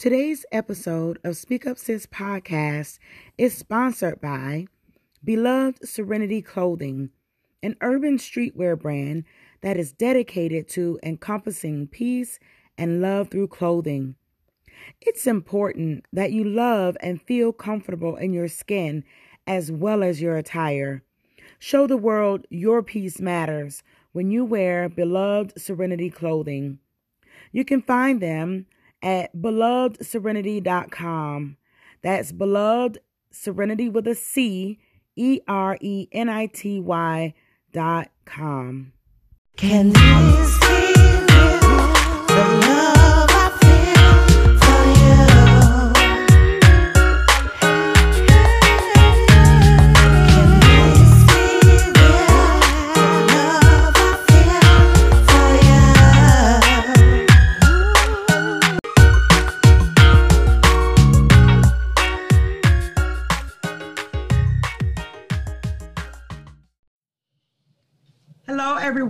Today's episode of Speak Up Sis podcast is sponsored by Beloved Serenity Clothing, an urban streetwear brand that is dedicated to encompassing peace and love through clothing. It's important that you love and feel comfortable in your skin as well as your attire. Show the world your peace matters when you wear beloved Serenity clothing. You can find them at belovedserenity.com. That's beloved serenity with a C, E R E N I T Y dot com. Can be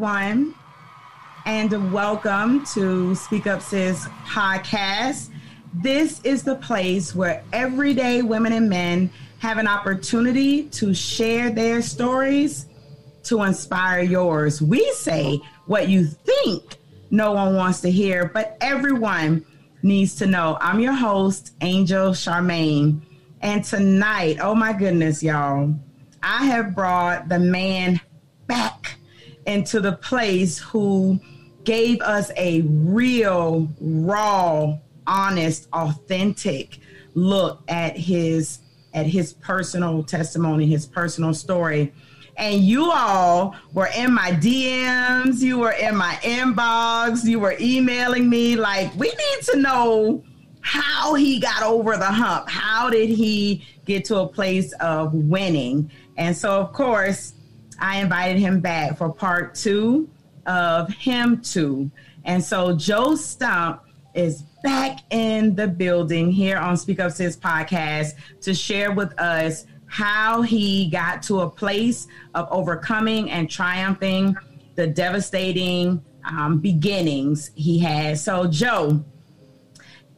everyone, and welcome to Speak Up Sis podcast. This is the place where everyday women and men have an opportunity to share their stories to inspire yours. We say what you think no one wants to hear, but everyone needs to know. I'm your host, Angel Charmaine. And tonight, oh my goodness, y'all, I have brought the man back into the place who gave us a real, raw, honest, authentic look at his at his personal testimony, his personal story. And you all were in my DMs, you were in my inbox, you were emailing me like, we need to know how he got over the hump. How did he get to a place of winning? And so, of course, I invited him back for part two of Him Too. And so Joe Stump is back in the building here on Speak Up Sis podcast to share with us how he got to a place of overcoming and triumphing the devastating um, beginnings he had. So, Joe,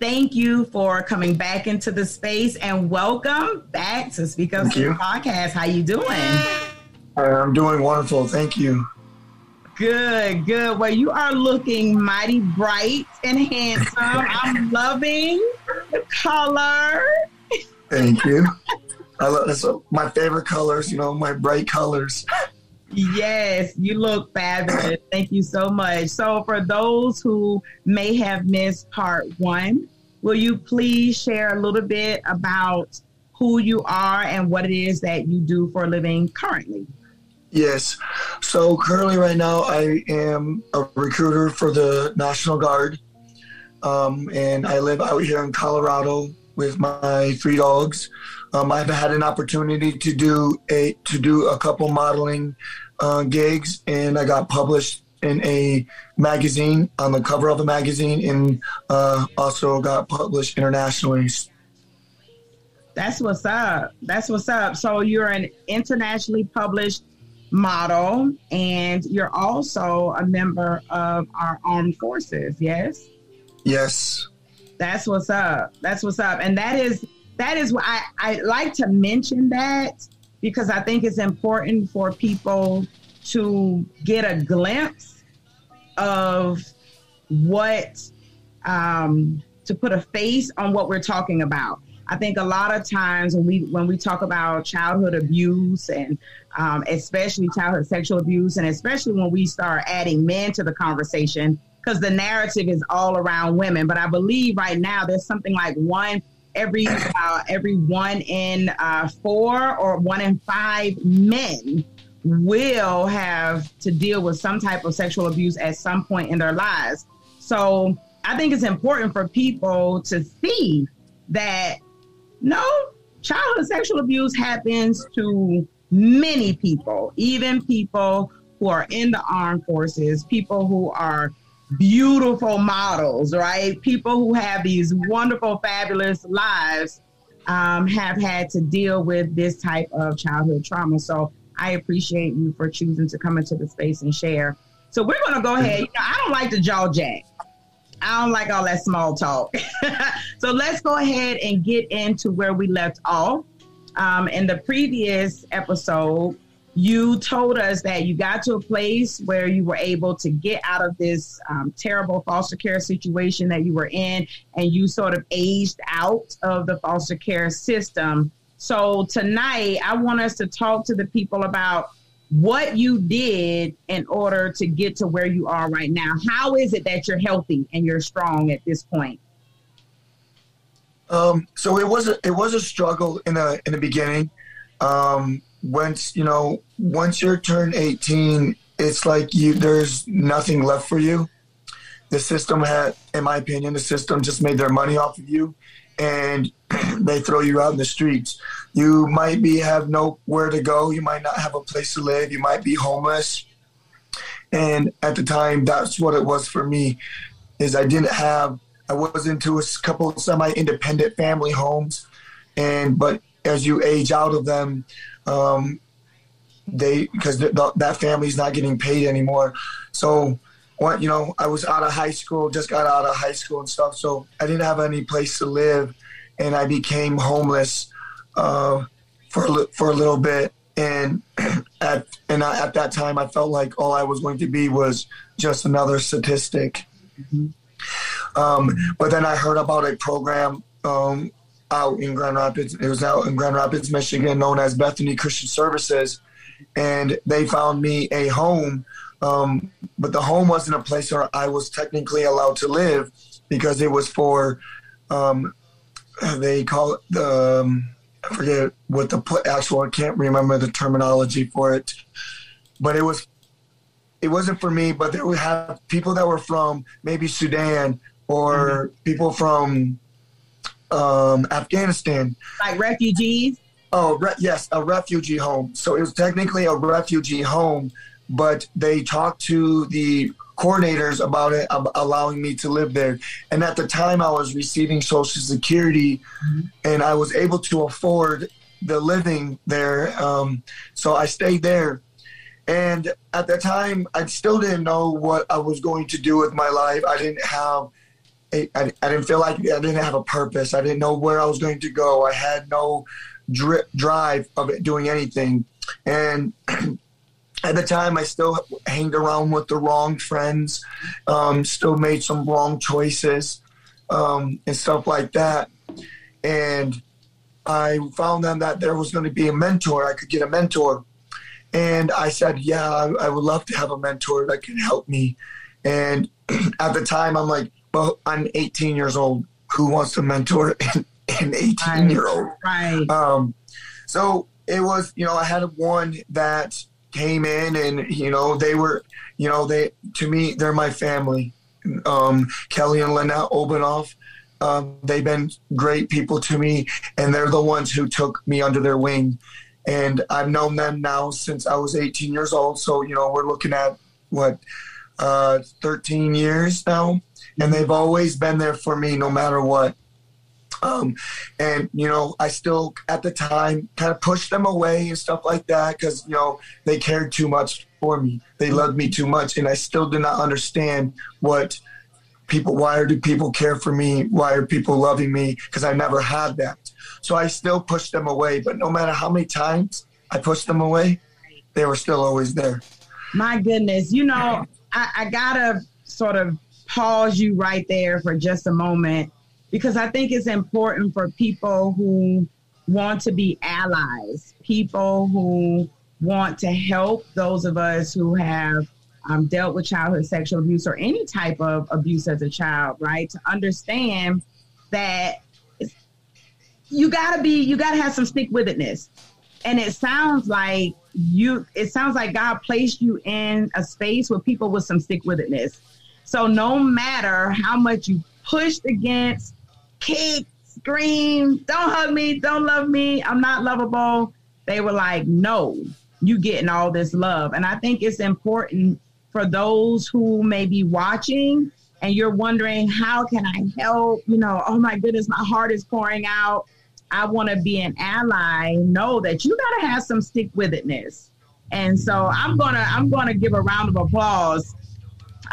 thank you for coming back into the space and welcome back to Speak Up Thank Sis podcast. How you doing? I'm doing wonderful. Thank you. Good, good. Well, you are looking mighty bright and handsome. I'm loving the color. Thank you. I love, that's my favorite colors, you know, my bright colors. Yes, you look fabulous. Thank you so much. So, for those who may have missed part one, will you please share a little bit about who you are and what it is that you do for a living currently? Yes. So currently, right now, I am a recruiter for the National Guard, um, and I live out here in Colorado with my three dogs. Um, I've had an opportunity to do a to do a couple modeling uh, gigs, and I got published in a magazine on the cover of a magazine, and uh, also got published internationally. That's what's up. That's what's up. So, you're an internationally published model, and you're also a member of our armed forces. Yes, Yes. that's what's up. That's what's up, and that is that is why I, I like to mention that because I think it's important for people to get a glimpse of what um, to put a face on what we're talking about. I think a lot of times when we when we talk about childhood abuse and um, especially childhood sexual abuse, and especially when we start adding men to the conversation, because the narrative is all around women. But I believe right now there's something like one every uh, every one in uh, four or one in five men will have to deal with some type of sexual abuse at some point in their lives. So I think it's important for people to see that no, childhood sexual abuse happens to many people, even people who are in the armed forces, people who are beautiful models, right? People who have these wonderful, fabulous lives um, have had to deal with this type of childhood trauma. So I appreciate you for choosing to come into the space and share. So we're going to go ahead. You know, I don't like to jaw jack. I don't like all that small talk. so let's go ahead and get into where we left off. Um, in the previous episode, you told us that you got to a place where you were able to get out of this um, terrible foster care situation that you were in, and you sort of aged out of the foster care system. So tonight, I want us to talk to the people about what you did in order to get to where you are right now. How is it that you're healthy and you're strong at this point? Um, so it was a, it was a struggle in the in the beginning. Um, once you know, once you're turned 18, it's like you there's nothing left for you. The system had, in my opinion, the system just made their money off of you, and they throw you out in the streets. You might be have nowhere to go. You might not have a place to live. You might be homeless. And at the time, that's what it was for me. Is I didn't have. I was into a couple semi-independent family homes, and but as you age out of them, um, they because th- th- that family's not getting paid anymore. So, what you know, I was out of high school, just got out of high school and stuff. So I didn't have any place to live, and I became homeless uh, for a for a little bit. And at and I, at that time, I felt like all I was going to be was just another statistic. Um, but then I heard about a program um, out in Grand Rapids. It was out in Grand Rapids, Michigan, known as Bethany Christian Services, and they found me a home. Um, but the home wasn't a place where I was technically allowed to live because it was for um, they call it the um, I forget what the pl- actual I can't remember the terminology for it, but it was it wasn't for me. But there would have people that were from maybe Sudan or people from um, Afghanistan. Like refugees? Oh, re- yes, a refugee home. So it was technically a refugee home, but they talked to the coordinators about it, ab- allowing me to live there. And at the time, I was receiving Social Security, and I was able to afford the living there. Um, so I stayed there. And at the time, I still didn't know what I was going to do with my life. I didn't have I, I, I didn't feel like I didn't have a purpose. I didn't know where I was going to go. I had no dri- drive of it doing anything. And at the time, I still hanged around with the wrong friends, um, still made some wrong choices um, and stuff like that. And I found out that there was going to be a mentor. I could get a mentor. And I said, Yeah, I, I would love to have a mentor that can help me. And at the time, I'm like, Well, I'm 18 years old. Who wants to mentor an, an 18 year old? Right. Um, so it was, you know, I had one that came in and, you know, they were, you know, they, to me, they're my family. Um, Kelly and Lynette Obanoff, um, they've been great people to me and they're the ones who took me under their wing. And I've known them now since I was 18 years old. So, you know, we're looking at what, uh, 13 years now. And they've always been there for me no matter what. Um, and you know, I still at the time kind of pushed them away and stuff like that because you know they cared too much for me. They loved me too much, and I still did not understand what people. Why do people care for me? Why are people loving me? Because I never had that. So I still pushed them away. But no matter how many times I pushed them away, they were still always there. My goodness. You know, I, I gotta sort of pause you right there for just a moment because I think it's important for people who want to be allies, people who want to help those of us who have um, dealt with childhood sexual abuse or any type of abuse as a child, right? To understand that you gotta be, you gotta have some stick with itness. And it sounds like you, it sounds like God placed you in a space with people with some stick with itness. So no matter how much you pushed against, kicked, scream, don't hug me, don't love me, I'm not lovable, they were like, no, you getting all this love. And I think it's important for those who may be watching and you're wondering, how can I help? You know, oh my goodness, my heart is pouring out. I want to be an ally. Know that you got to have some stick with itness. And so I'm gonna I'm gonna give a round of applause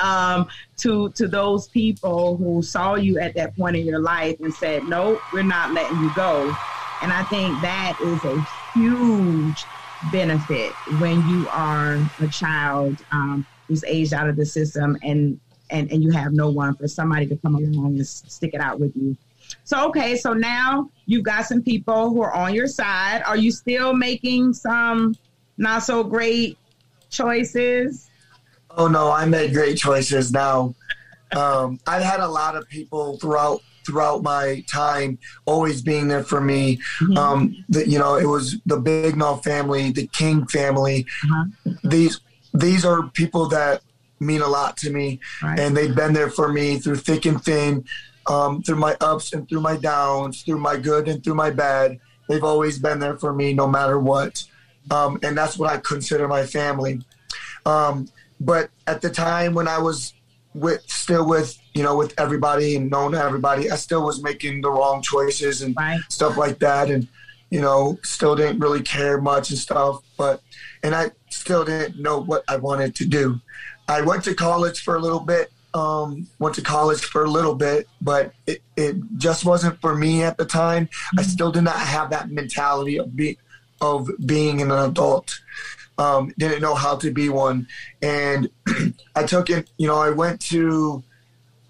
um, to to those people who saw you at that point in your life and said, "Nope, we're not letting you go." And I think that is a huge benefit when you are a child um, who's aged out of the system and, and and you have no one for somebody to come along and stick it out with you. So okay, so now you've got some people who are on your side. Are you still making some not so great choices? Oh no, I made great choices now. Um, I've had a lot of people throughout throughout my time always being there for me. Um, the, you know, it was the Big Bignall family, the King family. Uh-huh. These these are people that mean a lot to me, Right. and they've been there for me through thick and thin, um, through my ups and through my downs, through my good and through my bad. They've always been there for me, no matter what, um, and that's what I consider my family. Um, but at the time when I was with still with you know with everybody and known to everybody, I still was making the wrong choices and Right. stuff like that, and you know still didn't really care much and stuff. But and I still didn't know what I wanted to do. I went to college for a little bit. Um, went to college for a little bit, but it, it just wasn't for me at the time. I still did not have that mentality of be, of being an adult um, didn't know how to be one, and I took it. You know, I went to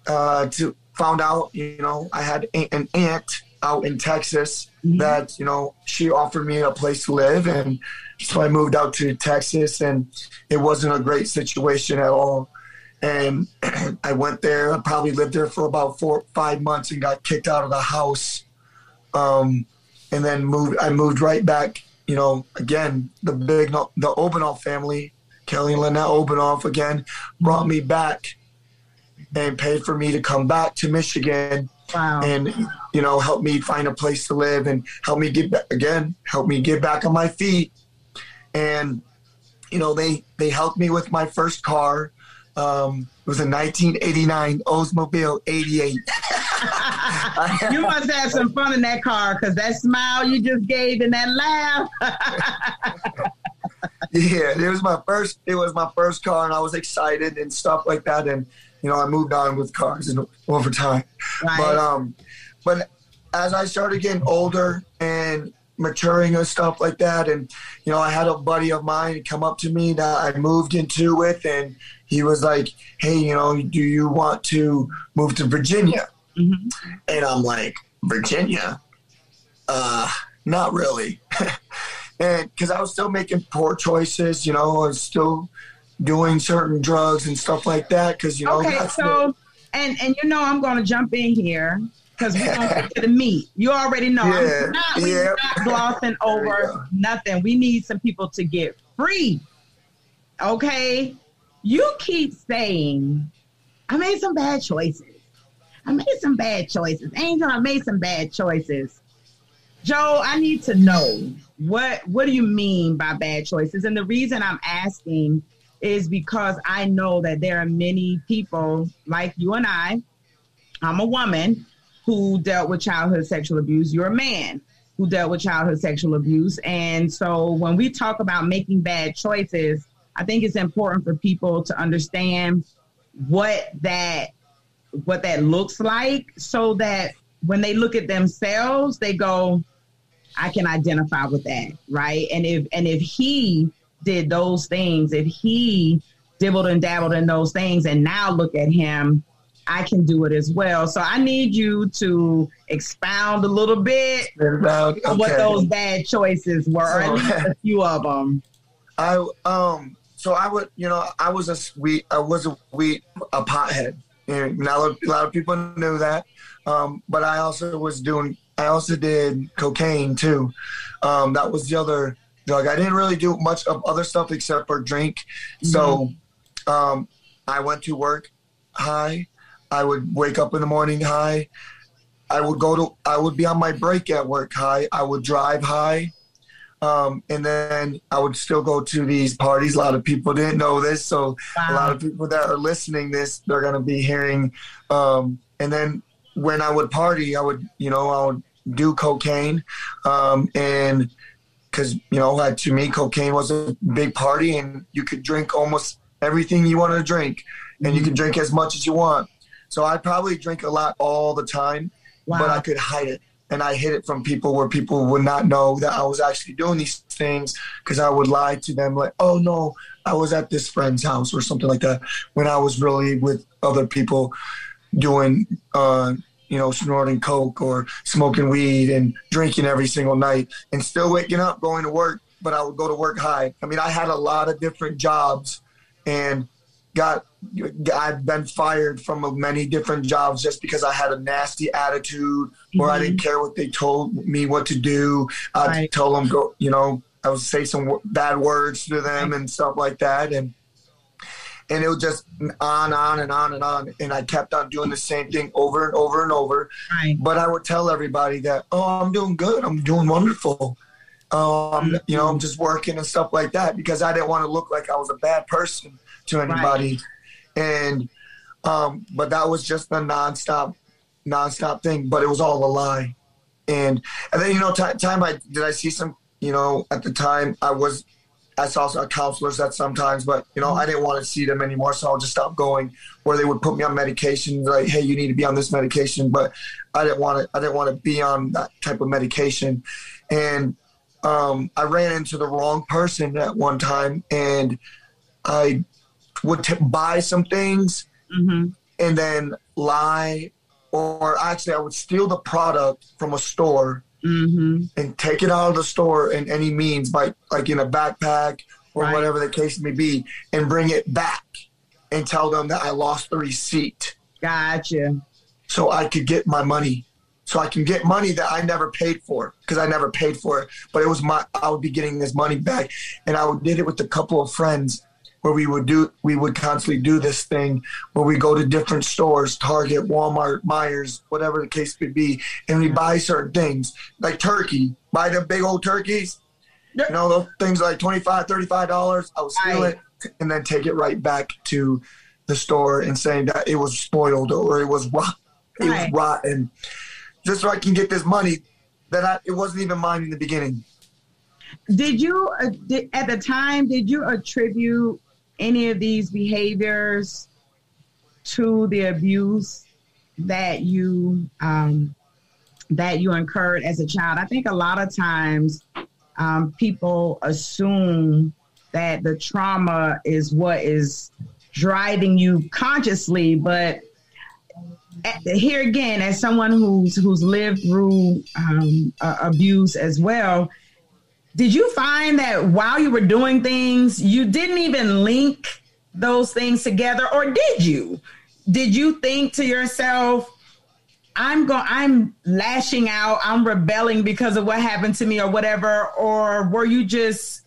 uh, to found out. You know, I had a- an aunt out in Texas that you know she offered me a place to live, and so I moved out to Texas, and it wasn't a great situation at all. And I went there. I probably lived there for about four, five months, and got kicked out of the house. Um, and then moved. I moved right back. You know, again, the big, the Obanoff family, Kelly and Lynette Obanoff, again, brought me back and paid for me to come back to Michigan Wow. and you know help me find a place to live and help me get back again help me get back on my feet and you know they they helped me with my first car um, was a 1989 Oldsmobile 88 you must have some fun in that car because that smile you just gave and that laugh. yeah it was my first it was my first car and I was excited and stuff like that and you know I moved on with cars and over time Right. But um, but as I started getting older and maturing and stuff like that, and you know, I had a buddy of mine come up to me that I moved into with, and he was like, "Hey, you know, do you want to move to Virginia?" Mhm. And I'm like, "Virginia? Uh, not really." and because I was still making poor choices, you know, I was still doing certain drugs and stuff like that. Because you know, okay, so and and you know I'm going to jump in here because we're going to get to the meat. You already know Yeah, I'm not, we're yeah. not glossing over nothing. We need some people to get free. Okay, you keep saying I made some bad choices. I made some bad choices. Angel, I made some bad choices. Joe, I need to know what what do you mean by bad choices? And the reason I'm asking is because I know that there are many people like you and I. I'm a woman who dealt with childhood sexual abuse. You're a man who dealt with childhood sexual abuse. And so when we talk about making bad choices, I think it's important for people to understand what that what that looks like so that when they look at themselves, they go, I can identify with that, right? And if and if he did those things, if he dibbled and dabbled in those things, and now look at him, I can do it as well. So I need you to expound a little bit About, on what those bad choices were, or at So- least a few of them. I um so I would you know I was a sweet I was a weed a pothead. And not a lot, a lot of people knew that. Um but I also was doing I also did cocaine too. Um that was the other drug. I didn't really do much of other stuff except for drink. So um I went to work high. I would wake up in the morning high. I would go to I would be on my break at work high. I would drive high um, and then I would still go to these parties. A lot of people didn't know this, so a lot of people that are listening this, they're gonna be hearing. Um, and then when I would party, I would, you know, I would do cocaine, um, and because you know, like to me, cocaine was a big party, and you could drink almost everything you want to drink. and you can drink as much as you want. So I probably drink a lot all the time, but I could hide it. And I hid it from people where people would not know that I was actually doing these things because I would lie to them like, oh no, I was at this friend's house or something like that when I was really with other people doing, uh, you know, snorting coke or smoking weed and drinking every single night and still waking up, going to work. But I would go to work high. I mean, I had a lot of different jobs and got I've been fired from many different jobs just because I had a nasty attitude or I didn't care what they told me what to do. I'd Right. tell them go, you know, I would say some w- bad words to them and stuff like that, and and it was just on, on and on and on, and I kept on doing the same thing over and over and over. Right. But I would tell everybody that, oh, I'm doing good, I'm doing wonderful. Um, you know, I'm just working and stuff like that because I didn't want to look like I was a bad person to anybody. And um, but that was just a nonstop, nonstop thing. But it was all a lie. And and then you know, ti time I did I see some. You know, at the time I was, I saw some counselors at sometimes, but you know, I didn't want to see them anymore, so I'll just stop going. Where they would put me on medication, like, hey, you need to be on this medication, but I didn't want to. I didn't want to be on that type of medication, and um, I ran into the wrong person at one time, and I would t- buy some things hmm and then lie, or actually, I would steal the product from a store hmm and take it out of the store in any means, by like in a backpack or Right. whatever the case may be, and bring it back and tell them that I lost the receipt Gotcha. so I could get my money. So I can get money that I never paid for because I never paid for it, but it was my I would be getting this money back, and I did it with a couple of friends where we would do we would constantly do this thing where we go to different stores, Target, Walmart, Meijers, whatever the case may be, and we buy certain things like turkey, buy the big old turkeys, you know those things like 25 35 dollars. I would steal Right. it and then take it right back to the store and saying that it was spoiled or it was rot, it was rotten, just so I can get this money that I, it wasn't even mine in the beginning. Did you, uh, did, at the time, did you attribute any of these behaviors to the abuse that you um, that you incurred as a child? I think a lot of times um, people assume that the trauma is what is driving you consciously, but at- here again, as someone who's who's lived through um, uh, abuse as well, did you find that while you were doing things, you didn't even link those things together, or did you? Did you think to yourself, "I'm going, I'm lashing out, I'm rebelling because of what happened to me, or whatever," or were you just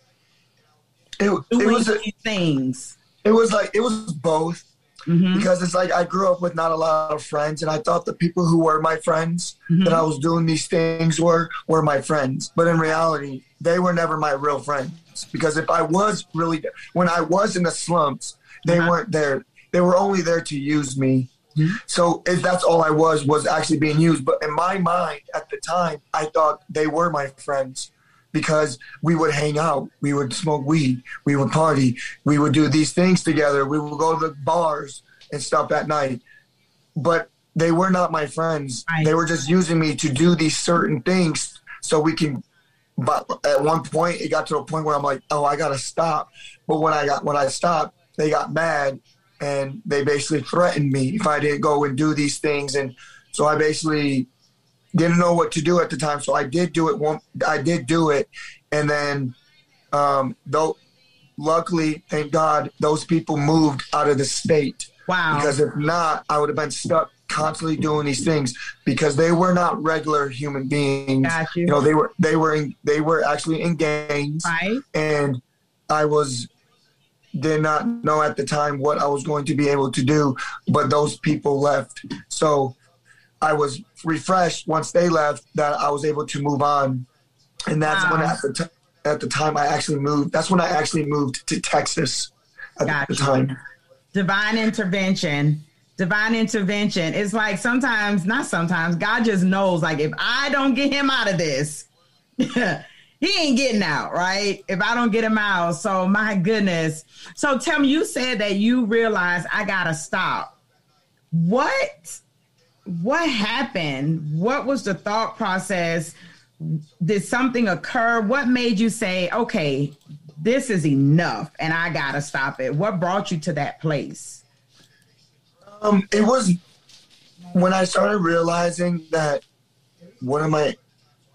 It, it doing was these things? it was like it was both. Mhm. because it's like I grew up with not a lot of friends, and I thought the people who were my friends Mhm. that I was doing these things were were my friends. But in reality, they were never my real friends because if I was really when I was in the slumps, they Uh-huh. weren't there. They were only there to use me. Mhm. So if that's all I was was actually being used. But in my mind at the time, I thought they were my friends because we would hang out, we would smoke weed, we would party, we would do these things together, we would go to the bars and stuff at night. But they were not my friends. Right. They were just using me to do these certain things so we can. But at one point, it got to a point where I'm like, oh, I gotta stop. But when I got when I stopped, they got mad and they basically threatened me if I didn't go and do these things. And so I basically didn't know what to do at the time. So I did do it. One, I did do it, and then um, though, luckily, thank God, those people moved out of the state Wow. because if not, I would have been stuck constantly doing these things because they were not regular human beings. Got you. You know, they were they were in, they were actually in gangs, right. and I was did not know at the time what I was going to be able to do, but those people left. So I was refreshed once they left that I was able to move on, and that's when at the t- at the time I actually moved. That's when I actually moved to Texas at the time. divine intervention divine intervention it's like sometimes not sometimes god just knows like if i don't get him out of this he ain't getting out, right? If I don't get him out. So my goodness. So tell me, you said that you realized I gotta stop. What what happened? What was the thought process? Did something occur? What made you say, okay, this is enough and I gotta stop it? What brought you to that place? Um, it was when I started realizing that one of my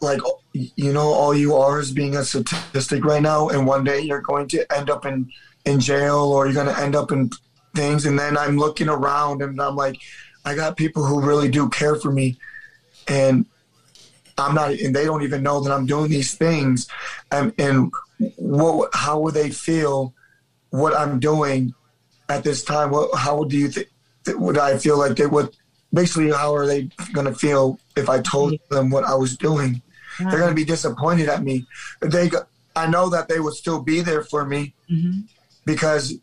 like you know all you are is being a statistic right now and one day you're going to end up in in jail or you're going to end up in things and then i'm looking around and i'm like i got people who really do care for me and i'm not and they don't even know that i'm doing these things. And and what how would they feel what i'm doing at this time? What how do you think would i feel like they would basically how are they going to feel if i told them what i was doing? They're going to be disappointed at me. They, I know that they would still be there for me Mm-hmm. because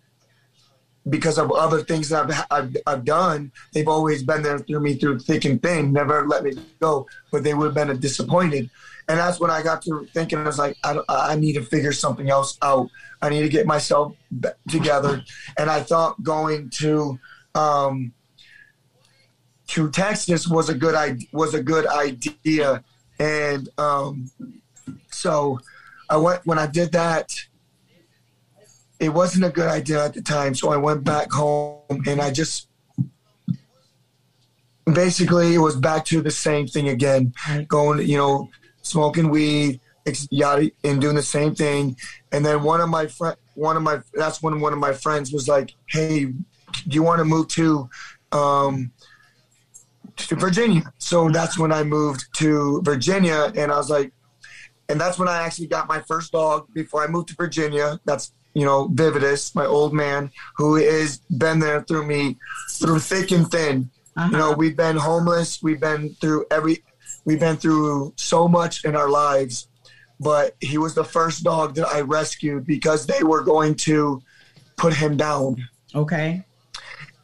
because of other things that I've, I've, I've done. They've always been there through me through thick and thin, never let me go. But they would have been disappointed. And that's when I got to thinking, I was like, I, I need to figure something else out. I need to get myself together. And I thought going to um, to Texas was a good idea. Was a good idea, and um, so I went when I did that. It wasn't a good idea at the time, so I went back home and I just basically it was back to the same thing again, going you know smoking weed, yada, and doing the same thing. And then one of my friend, one of my that's when one of my friends was like, "Hey, do you want to move to?" Um, to Virginia. So that's when I moved to Virginia, and I was like, and that's when I actually got my first dog before I moved to Virginia. That's you know Vividus, my old man, who has been there through me, through thick and thin. Uh-huh. You know, we've been homeless, we've been through every, we've been through so much in our lives, but he was the first dog that I rescued because they were going to put him down. Okay.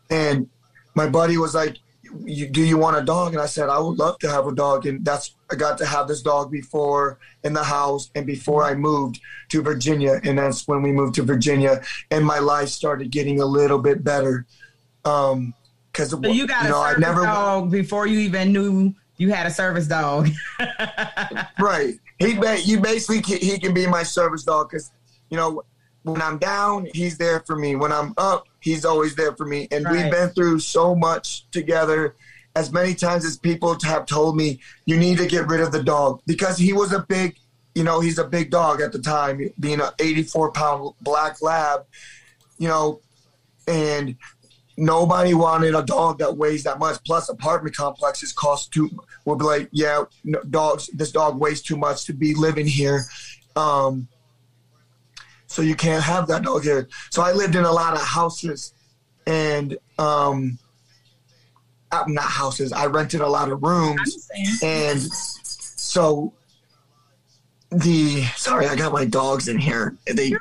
And my buddy was like, you, "Do you want a dog?" And I said, "I would love to have a dog." And that's I got to have this dog before in the house and before I moved to Virginia. And that's when we moved to Virginia, and my life started getting a little bit better. Um, because So you got a know, service never dog before you even knew you had a service dog. right. He you basically ca- he can be my service dog because you know when I'm down, he's there for me. When I'm up, he's always there for me. And Right. we've been through so much together. As many times as people have told me, you need to get rid of the dog because he was a big, you know, he's a big dog at the time, being an 84 pound black lab, you know, and nobody wanted a dog that weighs that much. Plus, apartment complexes cost too. We'll be like, yeah, no, dogs. This dog weighs too much to be living here. Um, so you can't have that dog here. So I lived in a lot of houses, and um, not houses. I rented a lot of rooms, and so the sorry, I got my dogs in here. They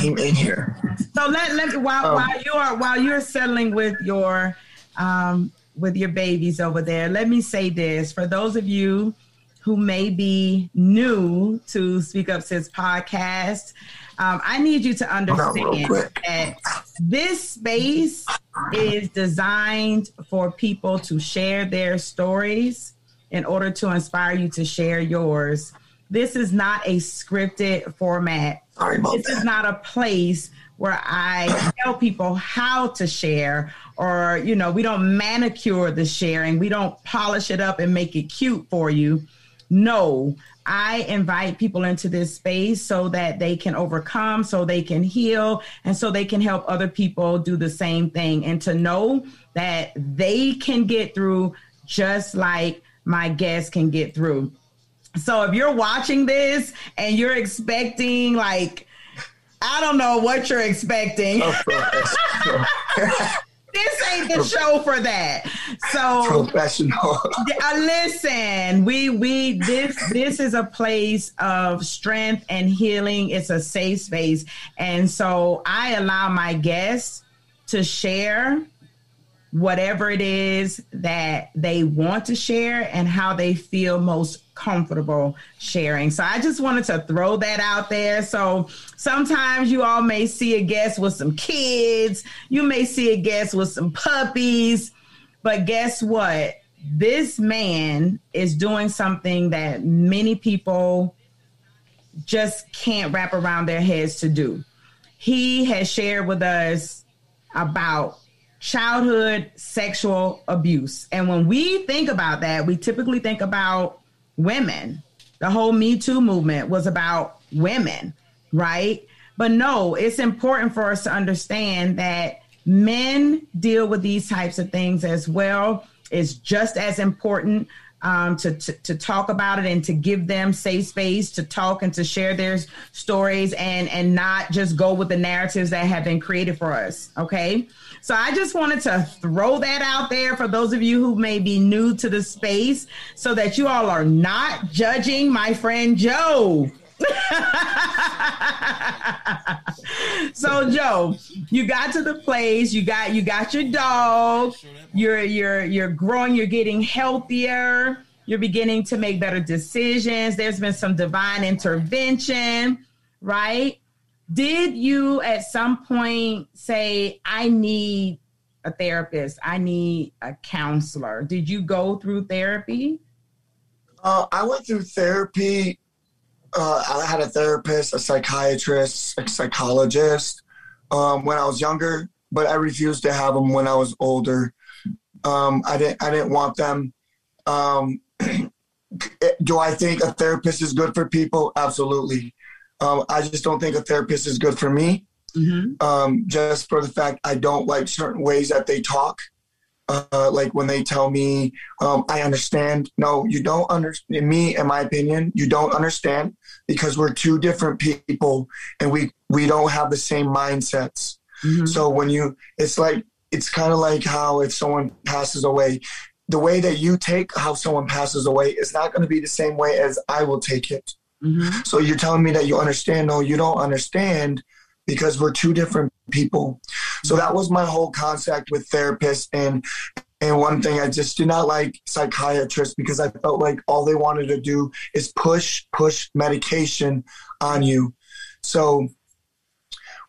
came in here. So let let while Um, while you're while you're settling with your um with your babies over there, let me say this for those of you who may be new to Speak Up Sis podcast. Um, I need you to understand that this space is designed for people to share their stories in order to inspire you to share yours. This is not a scripted format this is not a place where I tell people how to share or, you know, we don't manicure the sharing. We don't polish it up and make it cute for you. No, I invite people into this space so that they can overcome, so they can heal, and so they can help other people do the same thing and to know that they can get through just like my guests can get through. So if you're watching this and you're expecting like I don't know what you're expecting. This ain't the show for that. So Professional. uh, listen, we we this this is a place of strength and healing. It's a safe space, and so I allow my guests to share whatever it is that they want to share and how they feel most comfortable sharing. So I just wanted to throw that out there. So sometimes you all may see a guest with some kids, you may see a guest with some puppies, but guess what? This man is doing something that many people just can't wrap around their heads to do. He has shared with us about childhood sexual abuse. And when we think about that, we typically think about women. The whole Me Too movement was about women, right? But no, it's important for us to understand that men deal with these types of things as well. It's just as important um, to, to, to talk about it and to give them safe space to talk and to share their stories and and not just go with the narratives that have been created for us. Okay, so I just wanted to throw that out there for those of you who may be new to the space, so that you all are not judging my friend Joe. so Joe, you got to the place, you got you got your dog, you're you're you're growing, you're getting healthier, you're beginning to make better decisions. There's been some divine intervention, right? Did you at some point say, I need a therapist, I need a counselor? Did you go through therapy? Uh, I went through therapy. Uh, I had a therapist, a psychiatrist, a psychologist um, when I was younger, but I refused to have them when I was older. Um, I didn't. I didn't want them. Um, do I think a therapist is good for people? Absolutely. Um, I just don't think a therapist is good for me. Mm-hmm. Um, just for the fact I don't like certain ways that they talk. Uh, like when they tell me, um, I understand. No, you don't understand. Me, in my opinion, you don't understand because we're two different people and we we don't have the same mindsets. Mhm. So when you, it's like it's kind of like how if someone passes away, the way that you take how someone passes away is not going to be the same way as I will take it. Mhm. So you're telling me that you understand? No, you don't understand because we're two different people. So that was my whole concept with therapists and and one thing I just did not like psychiatrists because I felt like all they wanted to do is push push medication on you. So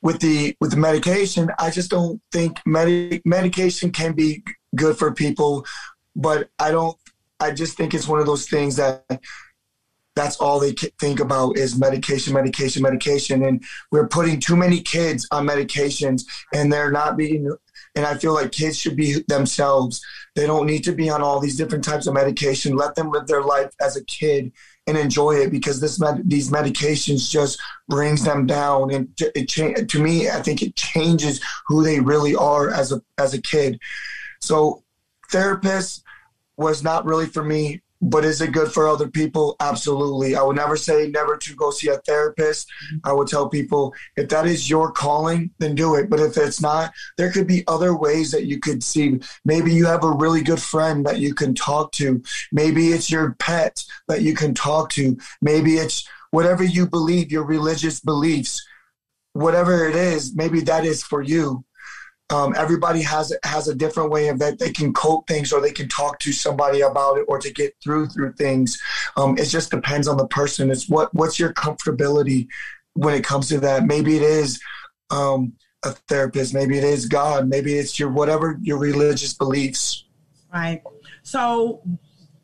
with the with the medication, I just don't think medi- medication can be good for people, but I don't. I just think it's one of those things that that's all they think about is medication, medication, medication, and we're putting too many kids on medications, and they're not being. And I feel like kids should be themselves. They don't need to be on all these different types of medication. Let them live their life as a kid and enjoy it because this med- these medications just brings them down and it cha- to me I think it changes who they really are as a as a kid. So therapist was not really for me, but is it good for other people? Absolutely. I would never say never to go see a therapist. Mm-hmm. I would tell people if that is your calling, then do it. But if it's not, there could be other ways that you could see. Maybe you have a really good friend that you can talk to. Maybe it's your pet that you can talk to. Maybe it's whatever you believe, your religious beliefs, whatever it is, maybe that is for you. Um, everybody has has a different way of that they can cope things or they can talk to somebody about it or to get through through things. Um, it just depends on the person. It's what what's your comfortability when it comes to that. Maybe it is um, a therapist. Maybe it is God. Maybe it's your whatever your religious beliefs. Right. So,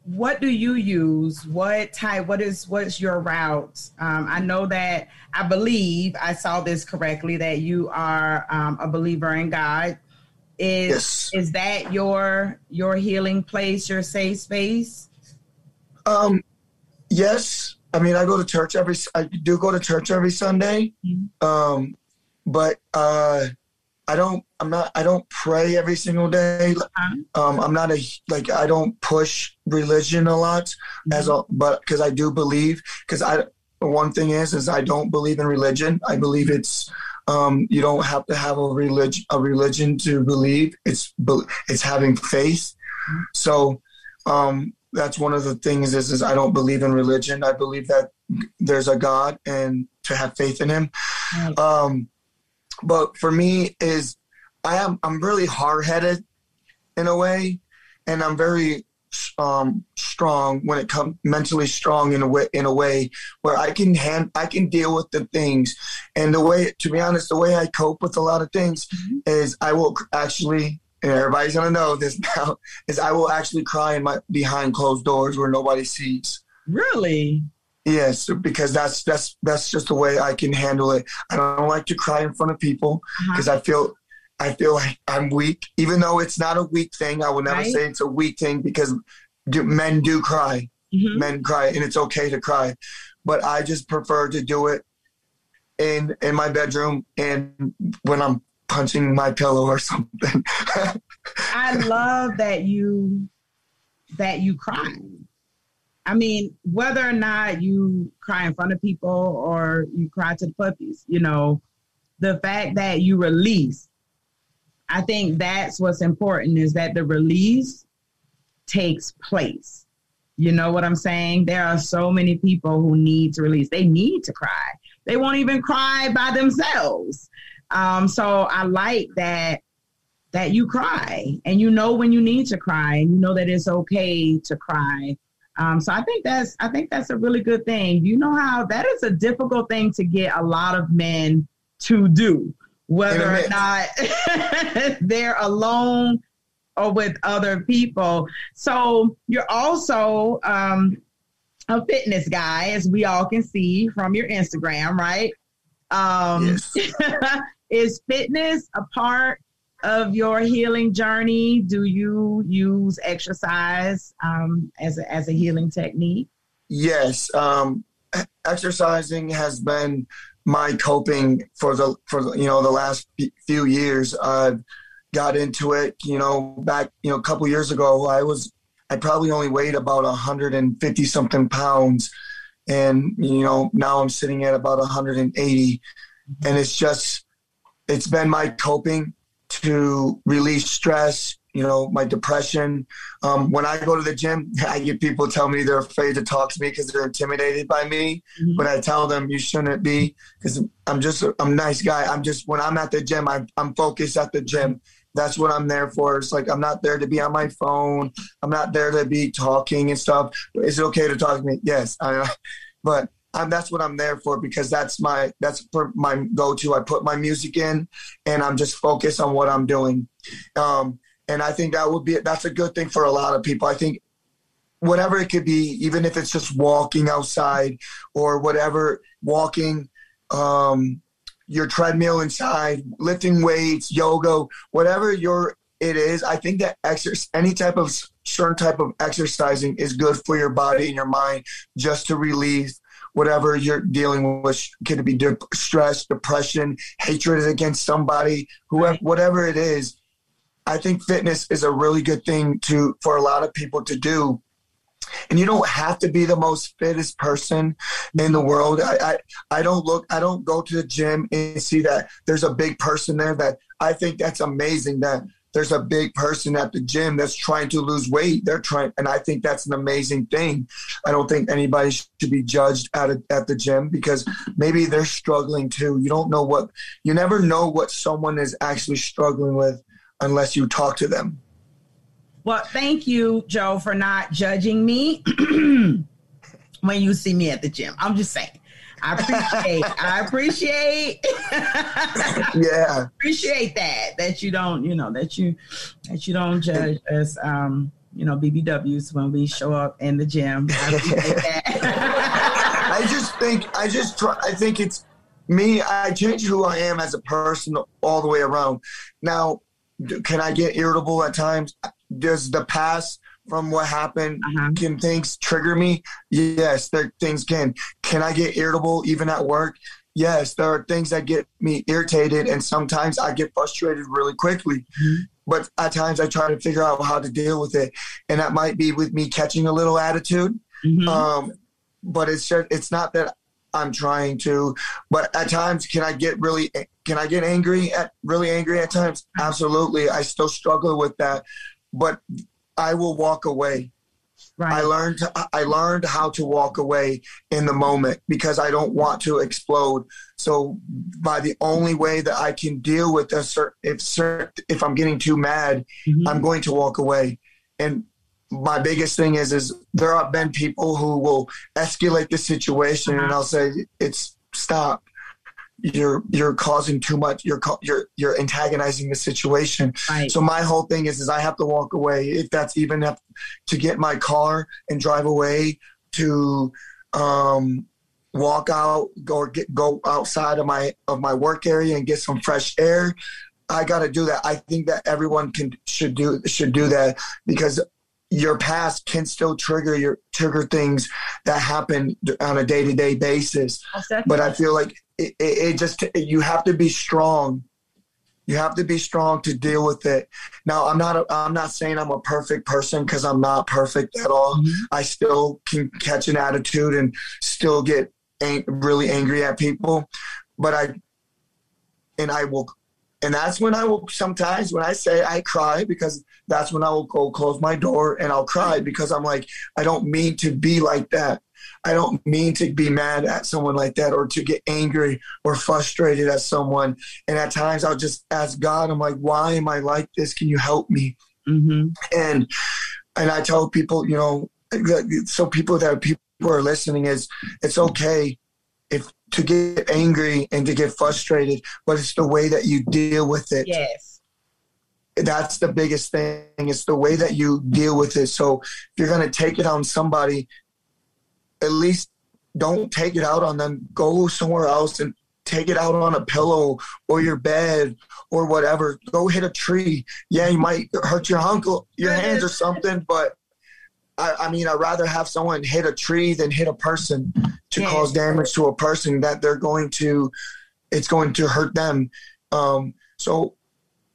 what do you use? What type? What is what's your route? Um, I know that I believe I saw this correctly that you are um, a believer in God. Is Yes. is that your your healing place, your safe space? Um, yes. I mean, I go to church every. I do go to church every Sunday. Mhm. Um, but uh, I don't. I'm not. I don't pray every single day. Um, I'm not a like. I don't push religion a lot as a. But because I do believe. Because I. One thing is, is I don't believe in religion. I believe it's. Um, you don't have to have a religion. A religion to believe. It's. It's having faith. So. Um, that's one of the things is, is I don't believe in religion. I believe that there's a God and to have faith in him. Um, but for me is I am I'm really hard headed in a way, and I'm very um, strong when it comes mentally strong in a way in a way where I can hand I can deal with the things, and the way to be honest, the way I cope with a lot of things Mhm. is I will actually. And everybody's gonna know this now. Is I will actually cry in my behind closed doors where nobody sees. Really? Yes, because that's that's that's just the way I can handle it. I don't like to cry in front of people Uh-huh. because I feel I feel like I'm weak, even though it's not a weak thing. I will never Right. say it's a weak thing because do, men do cry, Mhm. men cry, and it's okay to cry. But I just prefer to do it in in my bedroom and when I'm punching my pillow or something. I love that you that you cry. I mean, whether or not you cry in front of people or you cry to the puppies, you know, the fact that you release, I think that's what's important is that the release takes place. You know what I'm saying? There are so many people who need to release. They need to cry. They won't even cry by themselves. Um, so I like that that you cry and you know when you need to cry and you know that it's okay to cry. Um, so I think that's I think that's a really good thing. You know how that is a difficult thing to get a lot of men to do, whether or not they're alone or with other people. So you're also um, a fitness guy, as we all can see from your Instagram, right? Um, yes. is fitness a part of your healing journey? Do you use exercise um, as a, as a healing technique? Yes, um, exercising has been my coping for the for the, you know the last few years. I've got into it. You know, back you know a couple years ago, I was I probably only weighed about 150 something pounds, and you know now I'm sitting at about 180, and it's just it's been my coping to release stress. You know, my depression, um, when I go to the gym, I get people tell me they're afraid to talk to me because they're intimidated by me. Mhm. But I tell them you shouldn't be because I'm just a, I'm a nice guy. I'm just when I'm at the gym, I'm I'm focused at the gym. That's what I'm there for. It's like I'm not there to be on my phone. I'm not there to be talking and stuff. Is it okay to talk to me? Yes, I, but I'm, that's what I'm there for because that's my that's for my go-to. I put my music in, and I'm just focused on what I'm doing. Um, and I think that would be that's a good thing for a lot of people. I think whatever it could be, even if it's just walking outside or whatever, walking, um, your treadmill inside, lifting weights, yoga, whatever your it is. I think that exercise, any type of certain type of exercising is good for your body and your mind, just to release whatever you're dealing with. Could it be de- stress, depression, hatred against somebody, whoever, whatever it is. I think fitness is a really good thing to for a lot of people to do. And you don't have to be the most fittest person in the world. I, I I don't look I don't go to the gym and see that there's a big person there that I think that's amazing that there's a big person at the gym that's trying to lose weight. They're trying and I think that's an amazing thing. I don't think anybody should be judged at a, at the gym because maybe they're struggling too. You don't know what you never know what someone is actually struggling with unless you talk to them. Well, thank you, Joe, for not judging me when you see me at the gym. I'm just saying. I appreciate. I appreciate. Yeah. appreciate that that you don't you know that you that you don't judge us um you know bbws when we show up in the gym I appreciate that. I just think I just try. I think it's me. I change who I am as a person all the way around. Now, can I get irritable at times? Does the past from what happened Uh-huh. can things trigger me? Yes, there things can. Can I get irritable even at work? Yes, there are things that get me irritated, and sometimes I get frustrated really quickly. Mhm. But at times I try to figure out how to deal with it, and that might be with me catching a little attitude. Mhm. Um, but it's just it's not that I'm trying to, but at times can I get really can I get angry at really angry at times? Absolutely. I still struggle with that, but I will walk away. Right. I learned I learned how to walk away in the moment because I don't want to explode. So by the only way that I can deal with a certain if certain, if I'm getting too mad, Mhm. I'm going to walk away. And my biggest thing is is there have been people who will escalate the situation and I'll say it's stop. You're you're causing too much. You're you're you're antagonizing the situation. right. So my whole thing is, is I have to walk away. If that's even up to get my car and drive away to um, walk out or get go outside of my of my work area and get some fresh air. I got to do that. I think that everyone can should do should do that because your past can still trigger your trigger things that happen on a day to day basis but I feel like it, it, it just you have to be strong. You have to be strong to deal with it. Now, I'm not. A, I'm not saying I'm a perfect person because I'm not perfect at all. Mhm. I still can catch an attitude and still get ang- really angry at people, but I and I will. And that's when I will sometimes when I say I cry because that's when I will go close my door and I'll cry because I'm like I don't mean to be like that. I don't mean to be mad at someone like that or to get angry or frustrated at someone. And at times I'll just ask God, I'm like, why am I like this? Can you help me? Mhm. And and I tell people, you know, so people that people are listening is it's okay if to get angry and to get frustrated, but it's the way that you deal with it Yes. that's the biggest thing. It's the way that you deal with it. So if you're gonna take it on somebody, at least don't take it out on them. Go somewhere else and take it out on a pillow or your bed or whatever. Go hit a tree. Yeah, you might hurt your uncle, your hands or something, but I, I mean, I'd rather have someone hit a tree than hit a person to Yeah. cause damage to a person that they're going to, it's going to hurt them. Um, so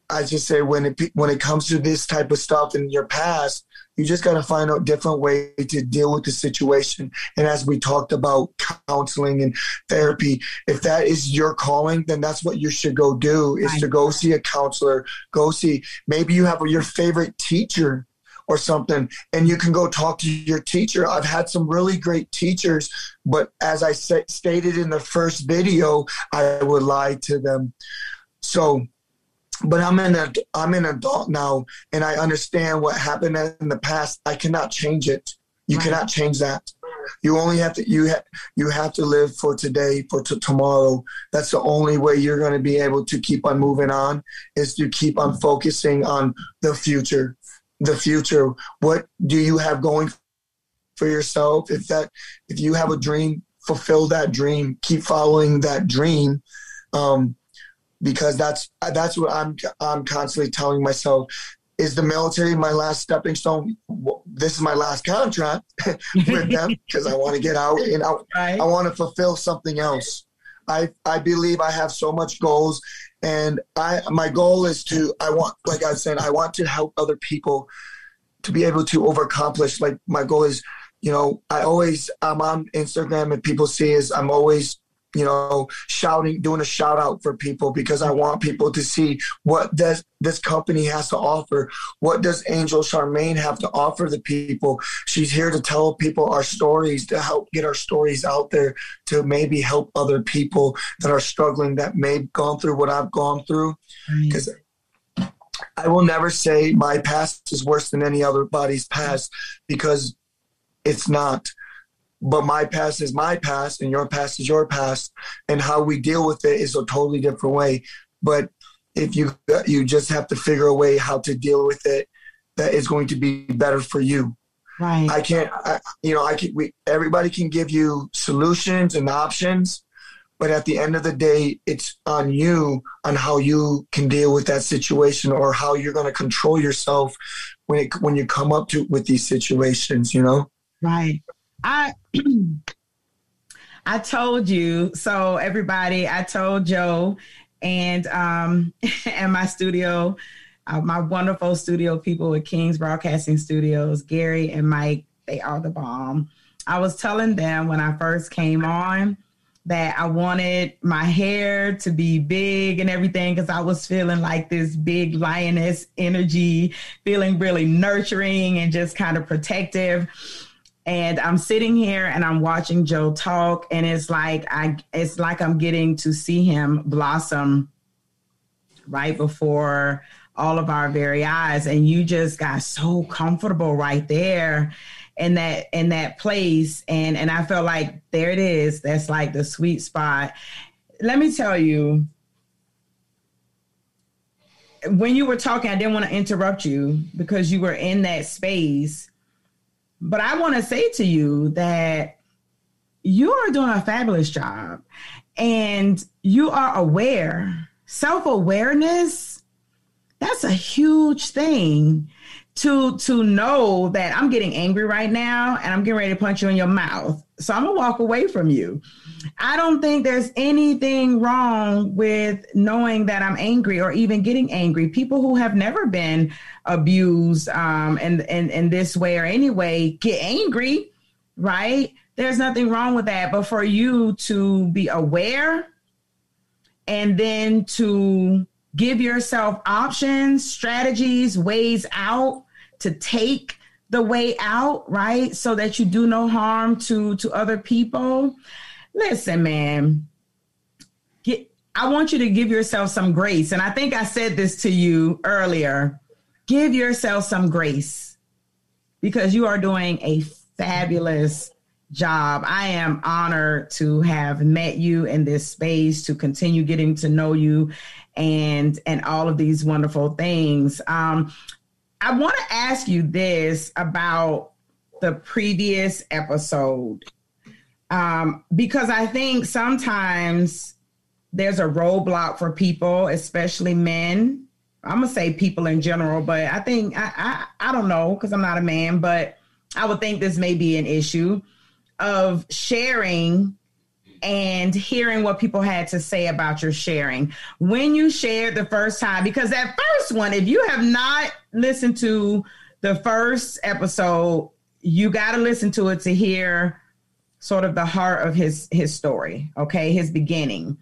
I just say when it when it comes to this type of stuff in your past, you just got to find a different way to deal with the situation. And as we talked about counseling and therapy, if that is your calling, then that's what you should go do is Right. to go see a counselor, go see maybe you have your favorite teacher or something and you can go talk to your teacher. I've had some really great teachers, but as I sa- stated in the first video, I would lie to them. So but I'm an ad- I'm an adult now, and I understand what happened in the past. I cannot change it. You Right. cannot change that. You only have to you ha- you have to live for today, for t- tomorrow. That's the only way you're going to be able to keep on moving on is to keep on focusing on the future. The future. What do you have going for yourself? If that if you have a dream, fulfill that dream. Keep following that dream. Um, because that's that's what I'm I'm constantly telling myself. Is the military my last stepping stone? This is my last contract with them because I want to get out and I, Right. I want to fulfill something else. I I believe I have so much goals, and I my goal is to I want like I said I want to help other people to be able to overaccomplish. Like my goal is, you know, I always I'm on Instagram and people see is I'm always you know shouting doing a shout out for people because I want people to see what does this company has to offer what does angel charmaine have to offer the people she's here to tell people our stories to help get our stories out there to maybe help other people that are struggling that may have gone through what i've gone through Right. because I will never say my past is worse than any other body's past because it's not. But my past is my past, and your past is your past, and how we deal with it is a totally different way. But if you you just have to figure a way how to deal with it that is going to be better for you. Right. I can't, I, you know, I can. We everybody can give you solutions and options, but at the end of the day, it's on you on how you can deal with that situation or how you're going to control yourself when it when you come up to with these situations. You know. Right. I I told you so everybody I told Joe and um and my studio uh, my wonderful studio people at Kings Broadcasting Studios Gary and Mike they are the bomb. I was telling them when I first came on that I wanted my hair to be big and everything because I was feeling like this big lioness energy, feeling really nurturing and just kind of protective. And I'm sitting here and I'm watching Joe talk, and it's like I it's like I'm getting to see him blossom right before all of our very eyes. And you just got so comfortable right there in that in that place. And and I felt like there it is. That's like the sweet spot. Let me tell you when you were talking I didn't want to interrupt you because you were in that space but I want to say to you that you are doing a fabulous job and you are aware self-awareness that's a huge thing to to know that I'm getting angry right now and I'm getting ready to punch you in your mouth. So I'm gonna walk away from you. I don't think there's anything wrong with knowing that I'm angry or even getting angry. People who have never been abused um, in, in in this way or anyway get angry, right? There's nothing wrong with that. But for you to be aware and then to give yourself options, strategies, ways out to take the way out, right? So that you do no harm to to other people. Listen, man. Get I want you to give yourself some grace. And I think I said this to you earlier. Give yourself some grace because you are doing a fabulous job. I am honored to have met you in this space, to continue getting to know you and and all of these wonderful things. Um, I want to ask you this about the previous episode um, because I think sometimes there's a roadblock for people, especially men. I'm gonna say people in general, but I think I I, I don't know because I'm not a man, but I would think this may be an issue of sharing and hearing what people had to say about your sharing. When you shared the first time because that first one if you have not listened to the first episode you got to listen to it to hear sort of the heart of his his story okay? His beginning.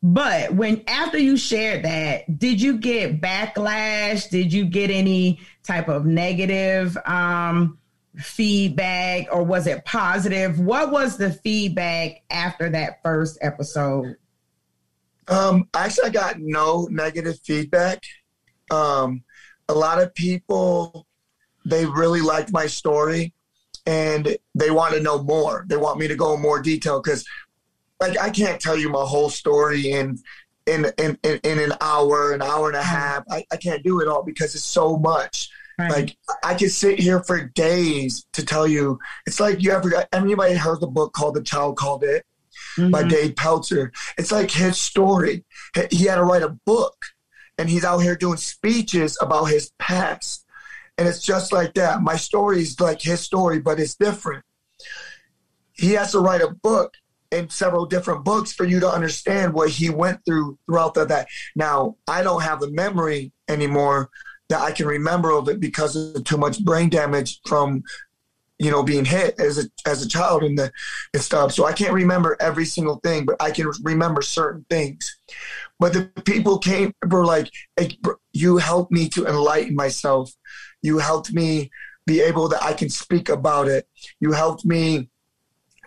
But when after you shared that did you get backlash? Did you get any type of negative um feedback or was it positive? What was the feedback after that first episode? Um, actually, I got no negative feedback. Um, a lot of people, they really liked my story and they want to know more. They want me to go in more detail because, like, I can't tell you my whole story in in in, in, in an hour, an hour and a half. I, I can't do it all because it's so much. Right. Like I could sit here for days to tell you. It's like you ever anybody heard the book called The Child Called It mm-hmm. by Dave Pelzer. It's like his story. He had to write a book, and he's out here doing speeches about his past. And it's just like that. My story is like his story, but it's different. He has to write a book in several different books for you to understand what he went through throughout the, that. Now, I don't have the memory anymore that I can remember of it because of too much brain damage from you know being hit as a as a child and the and stuff. So I can't remember every single thing, but I can remember certain things. But the people came were like, hey, "You helped me to enlighten myself. You helped me be able that I can speak about it. You helped me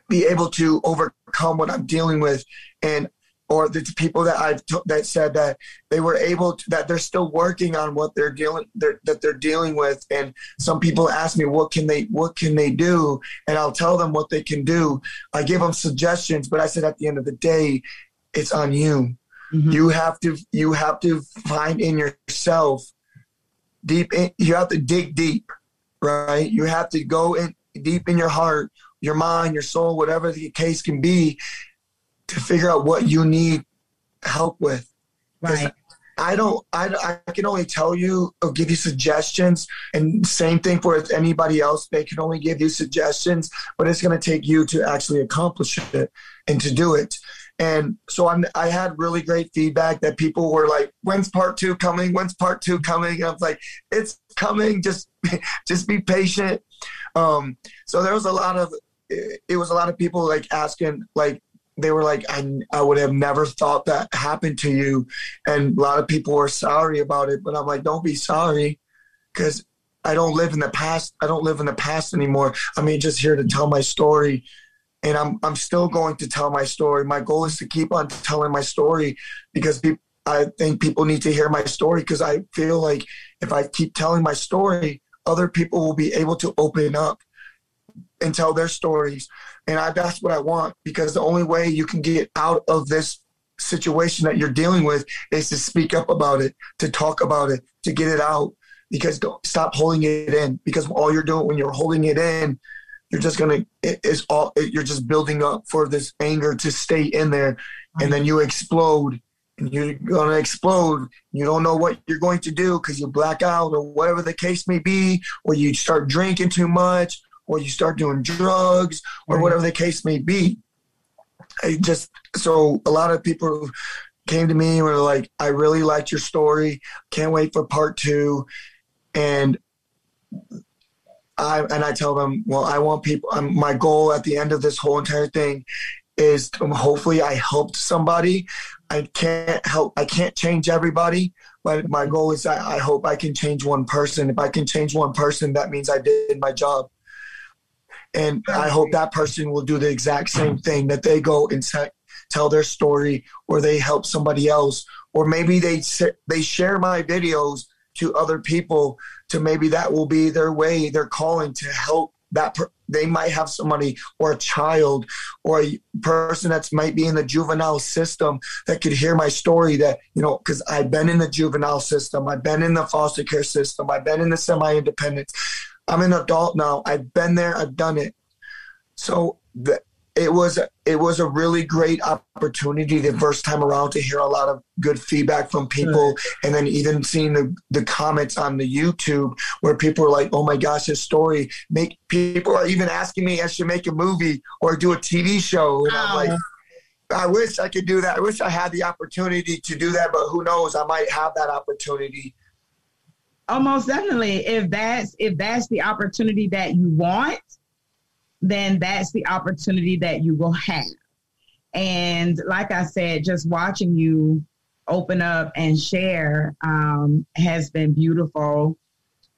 be able to overcome what I'm dealing with, and or the people that I've t- that said that they were able to, that they're still working on what they're dealing they're, that they're dealing with. And some people ask me what can they what can they do? And I'll tell them what they can do. I give them suggestions but I said at the end of the day it's on you. Mm-hmm. you have to you have to find in yourself deep in, you have to dig deep right? You have to go in deep in your heart your mind your soul whatever the case can be to figure out what you need help with. Right. I don't, I, I can only tell you or give you suggestions. And same thing for anybody else. They can only give you suggestions, but it's going to take you to actually accomplish it and to do it. And so I'm, I had really great feedback that people were like, when's part two coming? When's part two coming? And I was like, it's coming. Just, just be patient. Um, so there was a lot of, it was a lot of people like asking, like, they were like, I, I would have never thought that happened to you. And a lot of people were sorry about it, but I'm like, don't be sorry because I don't live in the past. I don't live in the past anymore. I mean, just here to tell my story. And I'm, I'm still going to tell my story. My goal is to keep on telling my story because people, I think people need to hear my story because I feel like if I keep telling my story, other people will be able to open up and tell their stories. And I, that's what I want because the only way you can get out of this situation that you're dealing with is to speak up about it, to talk about it, to get it out. Because don't stop holding it in. Because all you're doing when you're holding it in, you're just gonna it is all it, you're just building up for this anger to stay in there, and then you explode and you're gonna explode. You don't know what you're going to do because you black out or whatever the case may be, or you start drinking too much, or you start doing drugs, or Right. whatever the case may be. I just so a lot of people came to me and were like, "I really liked your story. Can't wait for part two. And I and I tell them, well, I want people. Um, my goal at the end of this whole entire thing is to, hopefully I helped somebody. I can't help. I can't change everybody, but my goal is I, I hope I can change one person. If I can change one person, that means I did my job. And I hope that person will do the exact same thing that they go and se- tell their story, or they help somebody else, or maybe they they share my videos to other people to maybe that will be their way, their calling to help that. Per- they might have somebody or a child or a person that might be in the juvenile system that could hear my story. That you know, because I've been in the juvenile system, I've been in the foster care system, I've been in the semi-independent. I'm an adult now. I've been there. I've done it. So the, it was it was a really great opportunity the first time around to hear a lot of good feedback from people and then even seeing the, the comments on the youtube where people are like oh my gosh this story make people are even asking me i should make a movie or do a tv show and i'm Oh. like i wish i could do that i wish i had the opportunity to do that but who knows i might have that opportunity almost definitely if that's if that's the opportunity that you want then that's the opportunity that you will have. And like i said just watching you open up and share um, has been beautiful.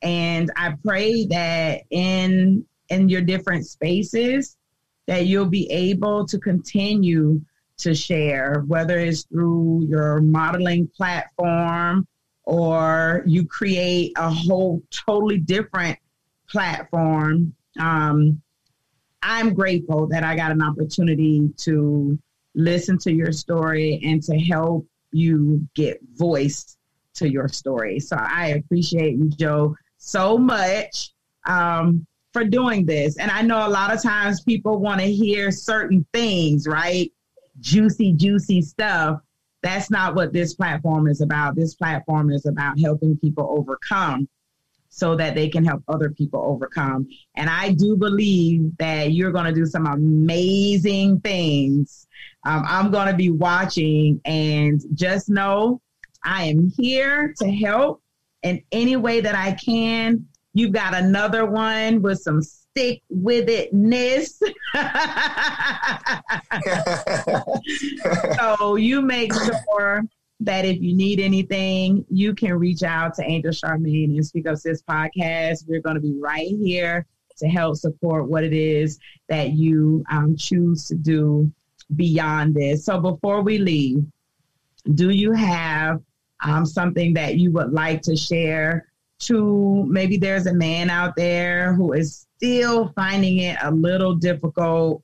And i pray that in in your different spaces that you'll be able to continue to share whether it's through your modeling platform or you create a whole totally different platform. Um, I'm grateful that I got an opportunity to listen to your story and to help you get voice to your story. So I appreciate you, Joe, so much um, for doing this. And I know a lot of times people want to hear certain things, right? Juicy, juicy stuff that's not what this platform is about. This platform is about helping people overcome so that they can help other people overcome. And I do believe that you're going to do some amazing things. Um, I'm going to be watching and just know I am here to help in any way that I can. You've got another one with some stick with it, itness. so you make sure that if you need anything, you can reach out to Angel Charmaine and Speak Up Sis podcast. We're going to be right here to help support what it is that you um, choose to do beyond this. So before we leave, do you have um, something that you would like to share to maybe there's a man out there who is still finding it a little difficult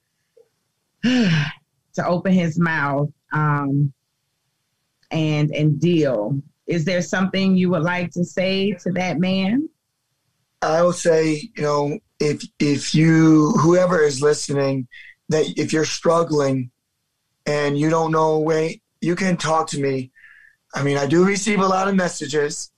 to open his mouth um, and and deal. Is there something you would like to say to that man? I would say, you know, if if you whoever is listening, that if you're struggling and you don't know way, you can talk to me. I mean, I do receive a lot of messages,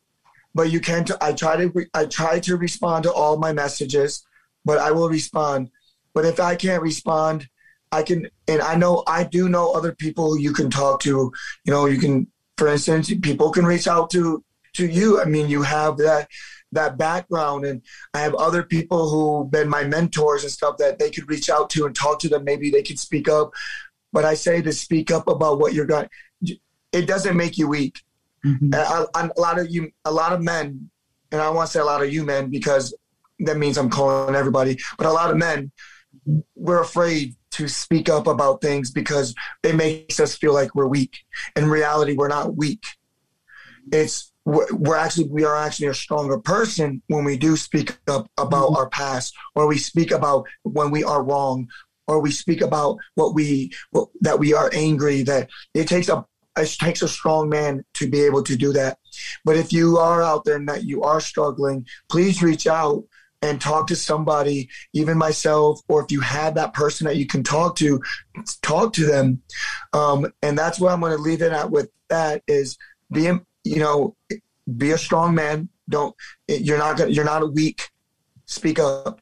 but you can. I try to I try to respond to all my messages, but I will respond. But if I can't respond, I can, and I know I do know other people you can talk to. You know, you can, for instance, people can reach out to to you. I mean, you have that that background, and I have other people who've been my mentors and stuff that they could reach out to and talk to them. Maybe they could speak up. but I say to speak up about what you're going. It doesn't make you weak. Mhm. a, a- a lot of you, a lot of men, and I want to say a lot of you men because that means I'm calling everybody, but a lot of men, we're afraid to speak up about things because it makes us feel like we're weak. In reality, we're not weak. It's we're, actually we are actually a stronger person when we do speak up about mm-hmm. our past, or we speak about when we are wrong, or we speak about what we what, that we are angry. That it takes a it takes a strong man to be able to do that. But if you are out there and that you are struggling, please reach out and talk to somebody, even myself, or if you have that person that you can talk to, talk to them. Um, and that's where I'm going to leave it at with that is be, you know, be a strong man. Don't, you're not to, you're not a weak, speak up.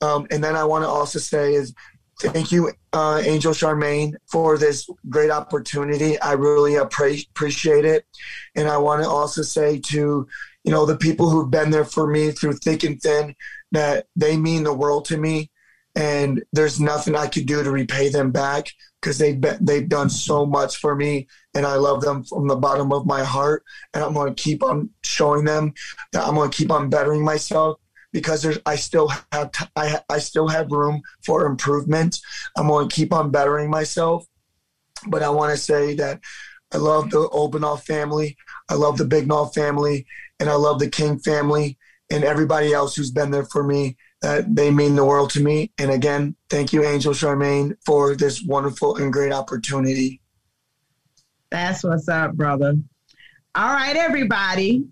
Um, and then I want to also say is thank you, uh, Angel Charmaine, for this great opportunity. I really appreciate it. And I want to also say to, you know, the people who've been there for me through thick and thin, that they mean the world to me. And there's nothing I could do to repay them back because they've been, they've done so much for me, and I love them from the bottom of my heart. And I'm going to keep on showing them that I'm going to keep on bettering myself because there's I still have t- I I still have room for improvement. I'm going to keep on bettering myself, but I want to say that I love the Obanoff family, I love the Bignall family, and I love the King family and everybody else who's been there for me. That they mean the world to me. And again, thank you, Angel Charmaine, for this wonderful and great opportunity. That's what's up, brother. All right, everybody.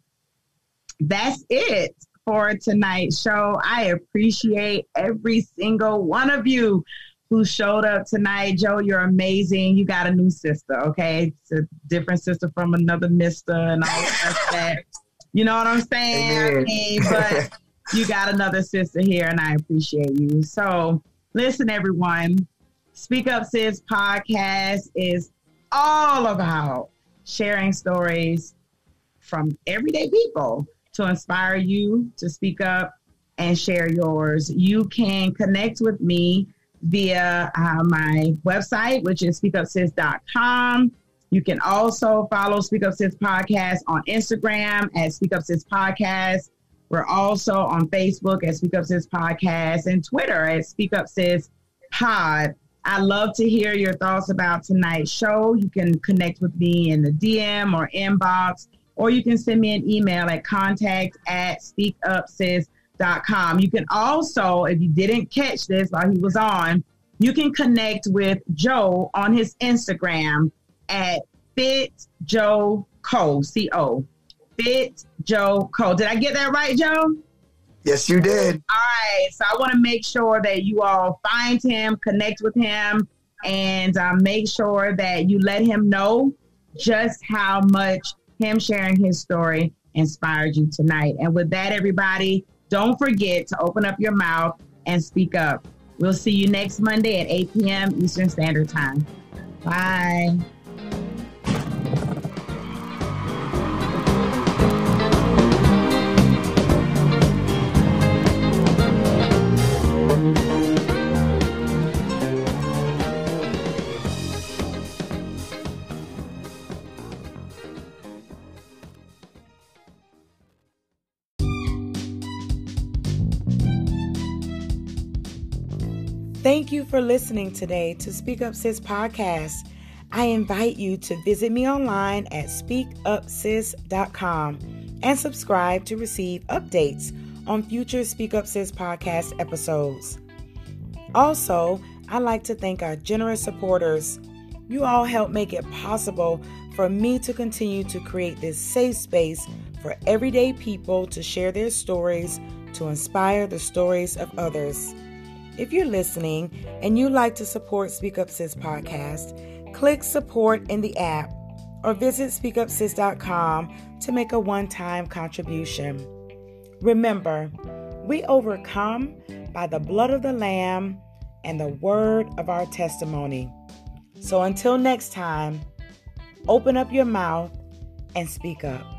That's it for tonight's show. I appreciate every single one of you who showed up tonight. Joe, you're amazing. You got a new sister, okay? It's a different sister from another mister and all of that. You know what I'm saying? I mean, but you got another sister here, and I appreciate you. So, listen, everyone. Speak Up Sis podcast is all about sharing stories from everyday people to inspire you to speak up and share yours. You can connect with me via uh, my website, which is speakupsis.com. You can also follow Speak Up Sis Podcast on Instagram at Speak Up Sis Podcast. We're also on Facebook at Speak Up Sis Podcast and Twitter at Speak Up Sis Pod. I love to hear your thoughts about tonight's show. You can connect with me in the DM or inbox, or you can send me an email at contact at speakupsis.com. You can also, if you didn't catch this while he was on, you can connect with Joe on his Instagram at Fit Joe Co. C O. Fit Joe Co. Did I get that right, Joe? Yes, you did. All right. So I want to make sure that you all find him, connect with him, and uh, make sure that you let him know just how much him sharing his story inspired you tonight. And with that, everybody, don't forget to open up your mouth and speak up. We'll see you next Monday at 8 p.m. Eastern Standard Time. Bye. Thank you for listening today to Speak Up Sis podcast. I invite you to visit me online at speakupsis.com and subscribe to receive updates on future Speak Up Sis podcast episodes. Also, I'd like to thank our generous supporters. You all help make it possible for me to continue to create this safe space for everyday people to share their stories to inspire the stories of others. If you're listening and you'd like to support Speak Up Sis podcast, click support in the app or visit speakupsis.com to make a one time contribution. Remember, we overcome by the blood of the Lamb and the word of our testimony. So until next time, open up your mouth and speak up.